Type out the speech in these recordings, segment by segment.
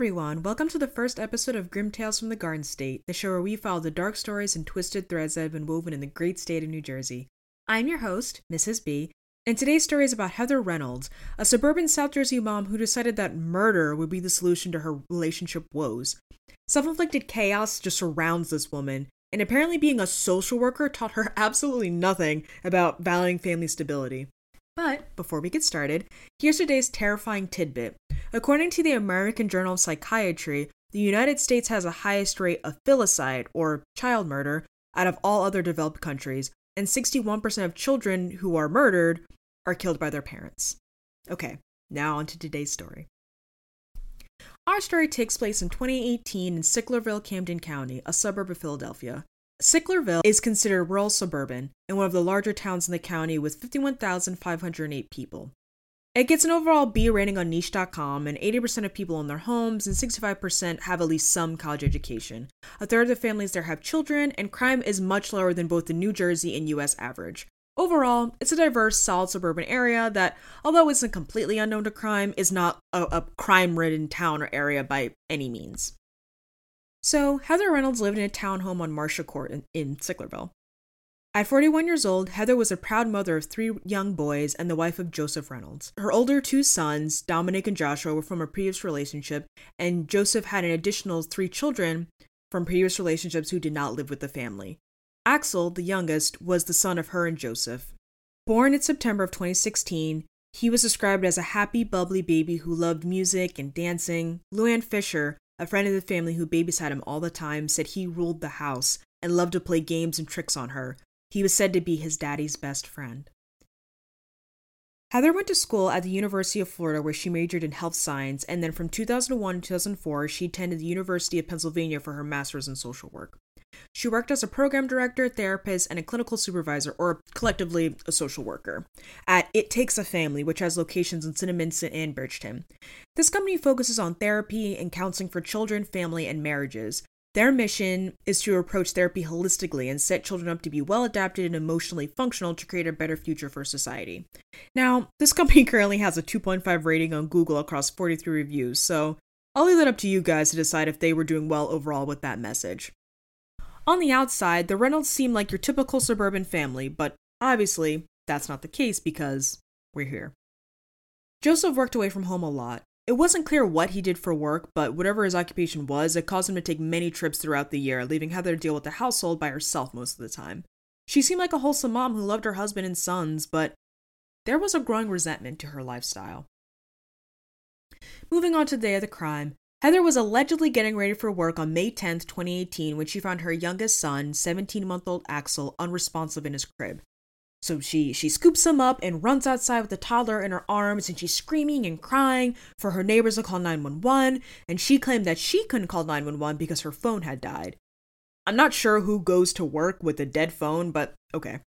everyone, welcome to the first episode of Grim Tales from the Garden State, the show where we follow the dark stories and twisted threads that have been woven in the great state of New Jersey. I'm your host, Mrs. B, and today's story is about Heather Reynolds, a suburban South Jersey mom who decided that murder would be the solution to her relationship woes. Self inflicted chaos just surrounds this woman, and apparently being a social worker taught her absolutely nothing about valuing family stability. But before we get started, here's today's terrifying tidbit. According to the American Journal of Psychiatry, the United States has the highest rate of filicide, or child murder, out of all other developed countries, and 61% of children who are murdered are killed by their parents. Okay, now on to today's story. Our story takes place in 2018 in Sicklerville, Camden County, a suburb of Philadelphia. Sicklerville is considered rural suburban and one of the larger towns in the county with 51,508 people. It gets an overall B rating on niche.com, and 80% of people own their homes, and 65% have at least some college education. A third of the families there have children, and crime is much lower than both the New Jersey and US average. Overall, it's a diverse, solid suburban area that, although isn't completely unknown to crime, is not a, a crime ridden town or area by any means. So, Heather Reynolds lived in a townhome on Marcia Court in, in Sicklerville. At 41 years old, Heather was a proud mother of three young boys and the wife of Joseph Reynolds. Her older two sons, Dominic and Joshua, were from a previous relationship, and Joseph had an additional three children from previous relationships who did not live with the family. Axel, the youngest, was the son of her and Joseph. Born in September of 2016, he was described as a happy, bubbly baby who loved music and dancing. Luann Fisher, a friend of the family who babysat him all the time, said he ruled the house and loved to play games and tricks on her, he was said to be his daddy's best friend. Heather went to school at the University of Florida where she majored in health science, and then from 2001 to 2004, she attended the University of Pennsylvania for her master's in social work. She worked as a program director, therapist, and a clinical supervisor, or collectively a social worker, at It Takes a Family, which has locations in Cinnaminson and Bridgeton. This company focuses on therapy and counseling for children, family, and marriages. Their mission is to approach therapy holistically and set children up to be well adapted and emotionally functional to create a better future for society. Now, this company currently has a 2.5 rating on Google across 43 reviews, so I'll leave that up to you guys to decide if they were doing well overall with that message. On the outside, the Reynolds seem like your typical suburban family, but obviously, that's not the case because we're here. Joseph worked away from home a lot, it wasn't clear what he did for work, but whatever his occupation was, it caused him to take many trips throughout the year, leaving Heather to deal with the household by herself most of the time. She seemed like a wholesome mom who loved her husband and sons, but there was a growing resentment to her lifestyle. Moving on to the day of the crime, Heather was allegedly getting ready for work on May 10th, 2018, when she found her youngest son, 17 month old Axel, unresponsive in his crib. So she she scoops him up and runs outside with the toddler in her arms and she's screaming and crying for her neighbors to call 911 and she claimed that she couldn't call 911 because her phone had died. I'm not sure who goes to work with a dead phone, but okay.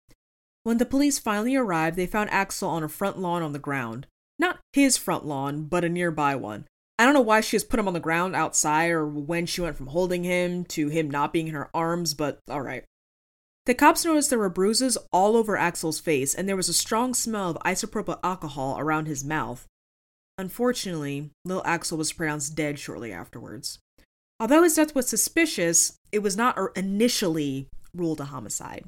When the police finally arrived, they found Axel on a front lawn on the ground. Not his front lawn, but a nearby one. I don't know why she has put him on the ground outside or when she went from holding him to him not being in her arms, but alright. The cops noticed there were bruises all over Axel's face, and there was a strong smell of isopropyl alcohol around his mouth. Unfortunately, little Axel was pronounced dead shortly afterwards. Although his death was suspicious, it was not initially ruled a homicide.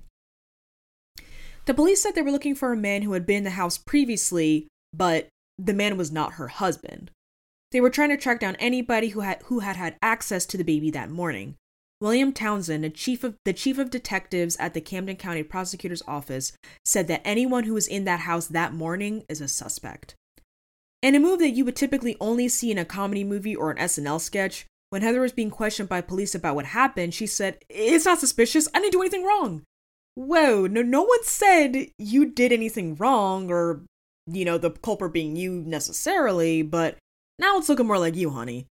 The police said they were looking for a man who had been in the house previously, but the man was not her husband. They were trying to track down anybody who had who had had access to the baby that morning. William Townsend, a chief of, the chief of detectives at the Camden County Prosecutor's Office, said that anyone who was in that house that morning is a suspect. In a move that you would typically only see in a comedy movie or an SNL sketch, when Heather was being questioned by police about what happened, she said, It's not suspicious. I didn't do anything wrong. Whoa, no, no one said you did anything wrong or, you know, the culprit being you necessarily, but now it's looking more like you, honey.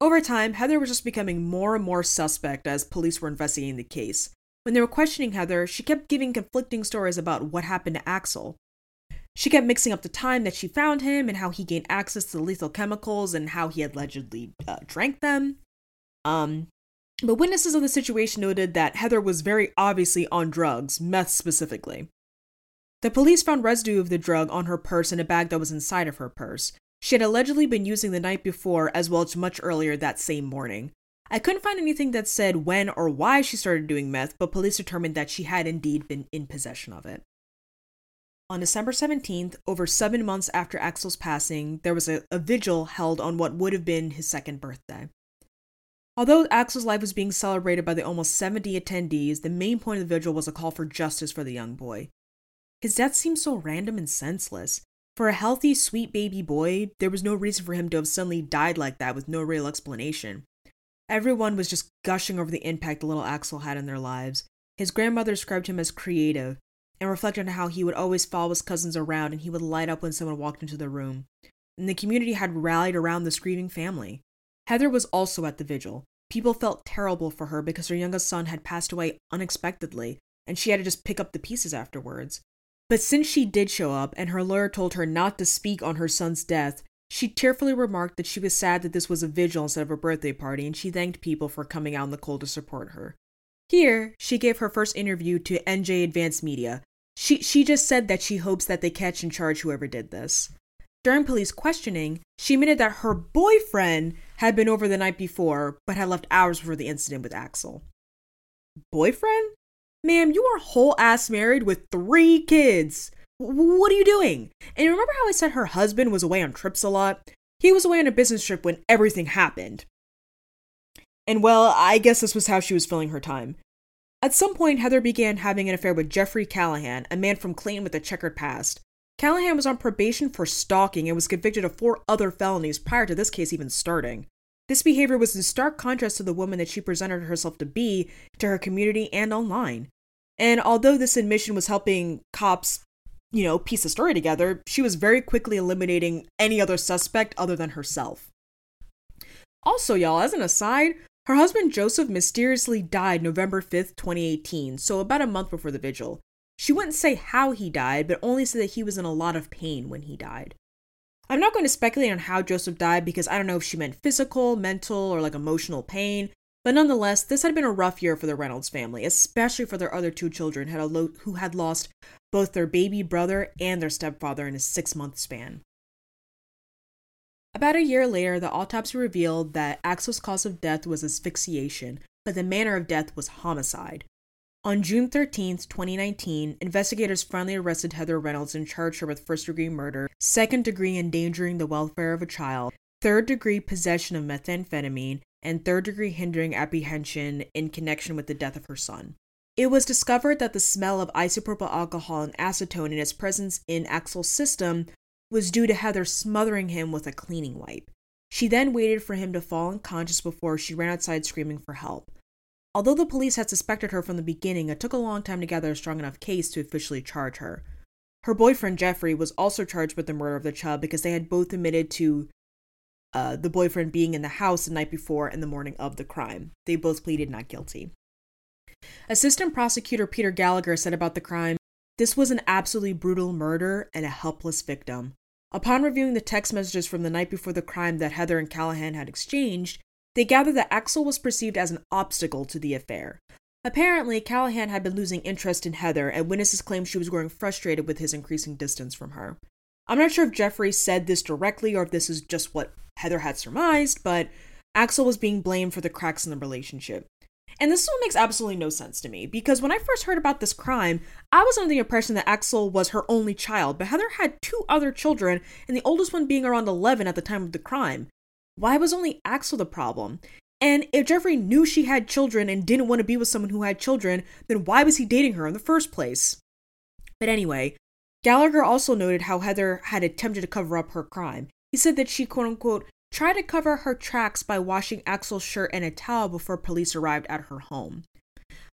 Over time, Heather was just becoming more and more suspect as police were investigating the case. When they were questioning Heather, she kept giving conflicting stories about what happened to Axel. She kept mixing up the time that she found him and how he gained access to the lethal chemicals and how he allegedly uh, drank them. Um, but witnesses of the situation noted that Heather was very obviously on drugs, meth specifically. The police found residue of the drug on her purse and a bag that was inside of her purse. She had allegedly been using the night before as well as much earlier that same morning. I couldn't find anything that said when or why she started doing meth, but police determined that she had indeed been in possession of it. On December 17th, over seven months after Axel's passing, there was a, a, vigil held on what would have been his second birthday. Although Axel's life was being celebrated by the almost 70 attendees, the main point of the vigil was a call for justice for the young boy. His death seemed so random and senseless. For a healthy, sweet baby boy, there was no reason for him to have suddenly died like that with no real explanation. Everyone was just gushing over the impact the little Axel had in their lives. His grandmother described him as creative and reflected on how he would always follow his cousins around and he would light up when someone walked into the room. And the community had rallied around this grieving family. Heather was also at the vigil. People felt terrible for her because her youngest son had passed away unexpectedly, and she had to just pick up the pieces afterwards. But since she did show up and her lawyer told her not to speak on her son's death, she tearfully remarked that she was sad that this was a vigil instead of a birthday party, and she thanked people for coming out in the cold to support her. Here, she gave her first interview to NJ Advanced Media. She, she just said that she hopes that they catch and charge whoever did this. During police questioning, she admitted that her boyfriend had been over the night before, but had left hours before the incident with Axel. Boyfriend? Ma'am, you are whole ass married with three kids. What are you doing? And remember how I said her husband was away on trips a lot? He was away on a business trip when everything happened. And well, I guess this was how she was filling her time. At some point, Heather began having an affair with Jeffrey Callahan, a man from Clayton with a checkered past. Callahan was on probation for stalking and was convicted of four other felonies prior to this case even starting. This behavior was in stark contrast to the woman that she presented herself to be to her community and online. And although this admission was helping cops you know, piece the story together, she was very quickly eliminating any other suspect other than herself. Also, y'all, as an aside, her husband Joseph mysteriously died November 5th, 2018, so about a month before the vigil. She wouldn't say how he died, but only said that he was in a lot of pain when he died. I'm not going to speculate on how Joseph died because I don't know if she meant physical, mental, or like emotional pain, but nonetheless, this had been a rough year for the Reynolds family, especially for their other two children who had lost both their baby brother and their stepfather in a six month span. About a year later, the autopsy revealed that Axel's cause of death was asphyxiation, but the manner of death was homicide. On June 13, 2019, investigators finally arrested Heather Reynolds and charged her with first degree murder, second degree endangering the welfare of a child, third degree possession of methamphetamine, and third degree hindering apprehension in connection with the death of her son. It was discovered that the smell of isopropyl alcohol and acetone in its presence in Axel's system was due to Heather smothering him with a cleaning wipe. She then waited for him to fall unconscious before she ran outside screaming for help. Although the police had suspected her from the beginning, it took a long time to gather a strong enough case to officially charge her. Her boyfriend Jeffrey was also charged with the murder of the child because they had both admitted to uh, the boyfriend being in the house the night before and the morning of the crime. They both pleaded not guilty. Assistant prosecutor Peter Gallagher said about the crime this was an absolutely brutal murder and a helpless victim. Upon reviewing the text messages from the night before the crime that Heather and Callahan had exchanged, they gathered that Axel was perceived as an obstacle to the affair. Apparently, Callahan had been losing interest in Heather, and witnesses claimed she was growing frustrated with his increasing distance from her. I'm not sure if Jeffrey said this directly or if this is just what Heather had surmised, but Axel was being blamed for the cracks in the relationship. And this one makes absolutely no sense to me because when I first heard about this crime, I was under the impression that Axel was her only child, but Heather had two other children, and the oldest one being around 11 at the time of the crime. Why was only Axel the problem? And if Jeffrey knew she had children and didn't want to be with someone who had children, then why was he dating her in the first place? But anyway, Gallagher also noted how Heather had attempted to cover up her crime. He said that she, quote unquote, tried to cover her tracks by washing Axel's shirt in a towel before police arrived at her home.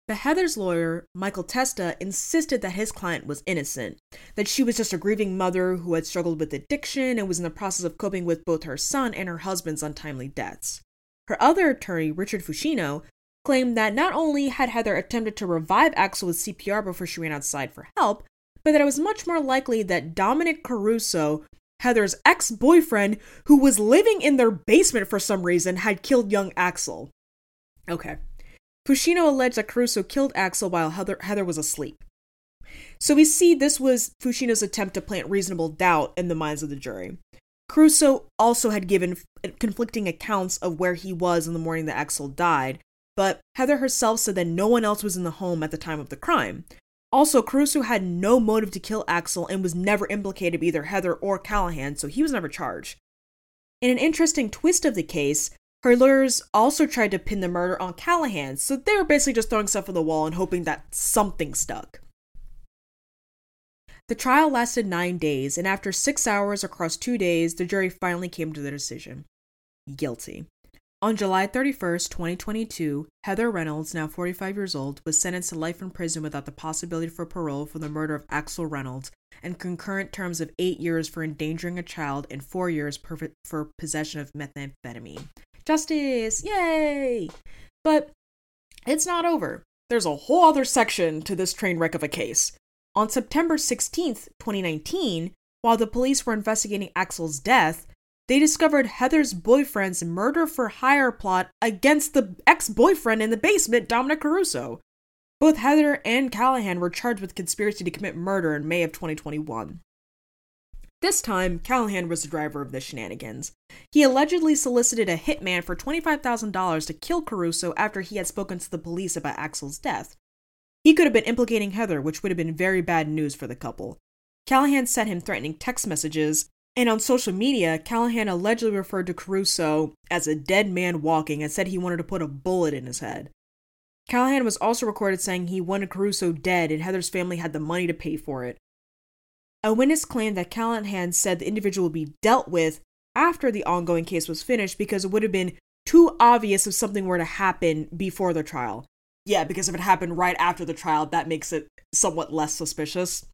But Heather's lawyer, Michael Testa, insisted that his client was innocent, that she was just a grieving mother who had struggled with addiction and was in the process of coping with both her son and her husband's untimely deaths. Her other attorney, Richard Fuschino, claimed that not only had Heather attempted to revive Axel with CPR before she ran outside for help, but that it was much more likely that Dominic Caruso Heather's ex boyfriend, who was living in their basement for some reason, had killed young Axel. Okay. Fuschino alleged that Caruso killed Axel while Heather, Heather was asleep. So we see this was Fuschino's attempt to plant reasonable doubt in the minds of the jury. Caruso also had given conflicting accounts of where he was in the morning that Axel died, but Heather herself said that no one else was in the home at the time of the crime. Also, Caruso had no motive to kill Axel and was never implicated by either Heather or Callahan, so he was never charged. In an interesting twist of the case, her lawyers also tried to pin the murder on Callahan, so they were basically just throwing stuff on the wall and hoping that something stuck. The trial lasted nine days, and after six hours across two days, the jury finally came to their decision guilty. On July 31st, 2022, Heather Reynolds, now 45 years old, was sentenced to life in prison without the possibility for parole for the murder of Axel Reynolds and concurrent terms of eight years for endangering a child and four years per- for possession of methamphetamine. Justice! Yay! But it's not over. There's a whole other section to this train wreck of a case. On September 16th, 2019, while the police were investigating Axel's death, they discovered Heather's boyfriend's murder for hire plot against the ex boyfriend in the basement, Dominic Caruso. Both Heather and Callahan were charged with conspiracy to commit murder in May of 2021. This time, Callahan was the driver of the shenanigans. He allegedly solicited a hitman for $25,000 to kill Caruso after he had spoken to the police about Axel's death. He could have been implicating Heather, which would have been very bad news for the couple. Callahan sent him threatening text messages, and on social media, Callahan allegedly referred to Caruso as a dead man walking and said he wanted to put a bullet in his head. Callahan was also recorded saying he wanted Caruso dead and Heather's family had the money to pay for it. A witness claimed that Callahan said the individual would be dealt with after the ongoing case was finished because it would have been too obvious if something were to happen before the trial. Yeah, because if it happened right after the trial, that makes it somewhat less suspicious.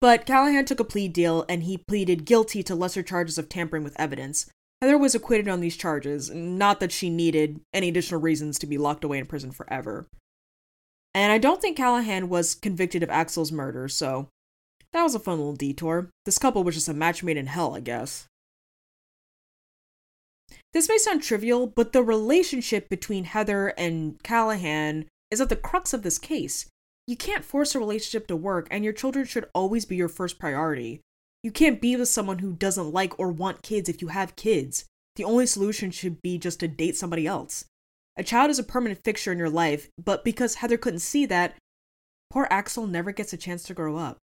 But Callahan took a plea deal and he pleaded guilty to lesser charges of tampering with evidence. Heather was acquitted on these charges, not that she needed any additional reasons to be locked away in prison forever. And I don't think Callahan was convicted of Axel's murder, so that was a fun little detour. This couple was just a match made in hell, I guess. This may sound trivial, but the relationship between Heather and Callahan is at the crux of this case. You can't force a relationship to work, and your children should always be your first priority. You can't be with someone who doesn't like or want kids if you have kids. The only solution should be just to date somebody else. A child is a permanent fixture in your life, but because Heather couldn't see that, poor Axel never gets a chance to grow up.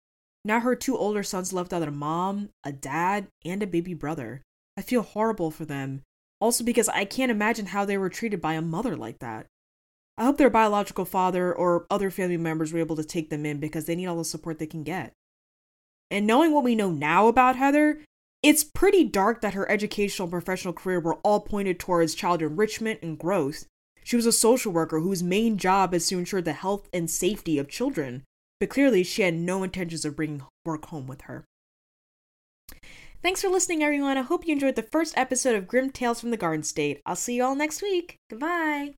Now her two older sons left out a mom, a dad, and a baby brother. I feel horrible for them. Also because I can't imagine how they were treated by a mother like that. I hope their biological father or other family members were able to take them in because they need all the support they can get. And knowing what we know now about Heather, it's pretty dark that her educational and professional career were all pointed towards child enrichment and growth. She was a social worker whose main job is to ensure the health and safety of children, but clearly she had no intentions of bringing work home with her. Thanks for listening, everyone. I hope you enjoyed the first episode of Grim Tales from the Garden State. I'll see you all next week. Goodbye.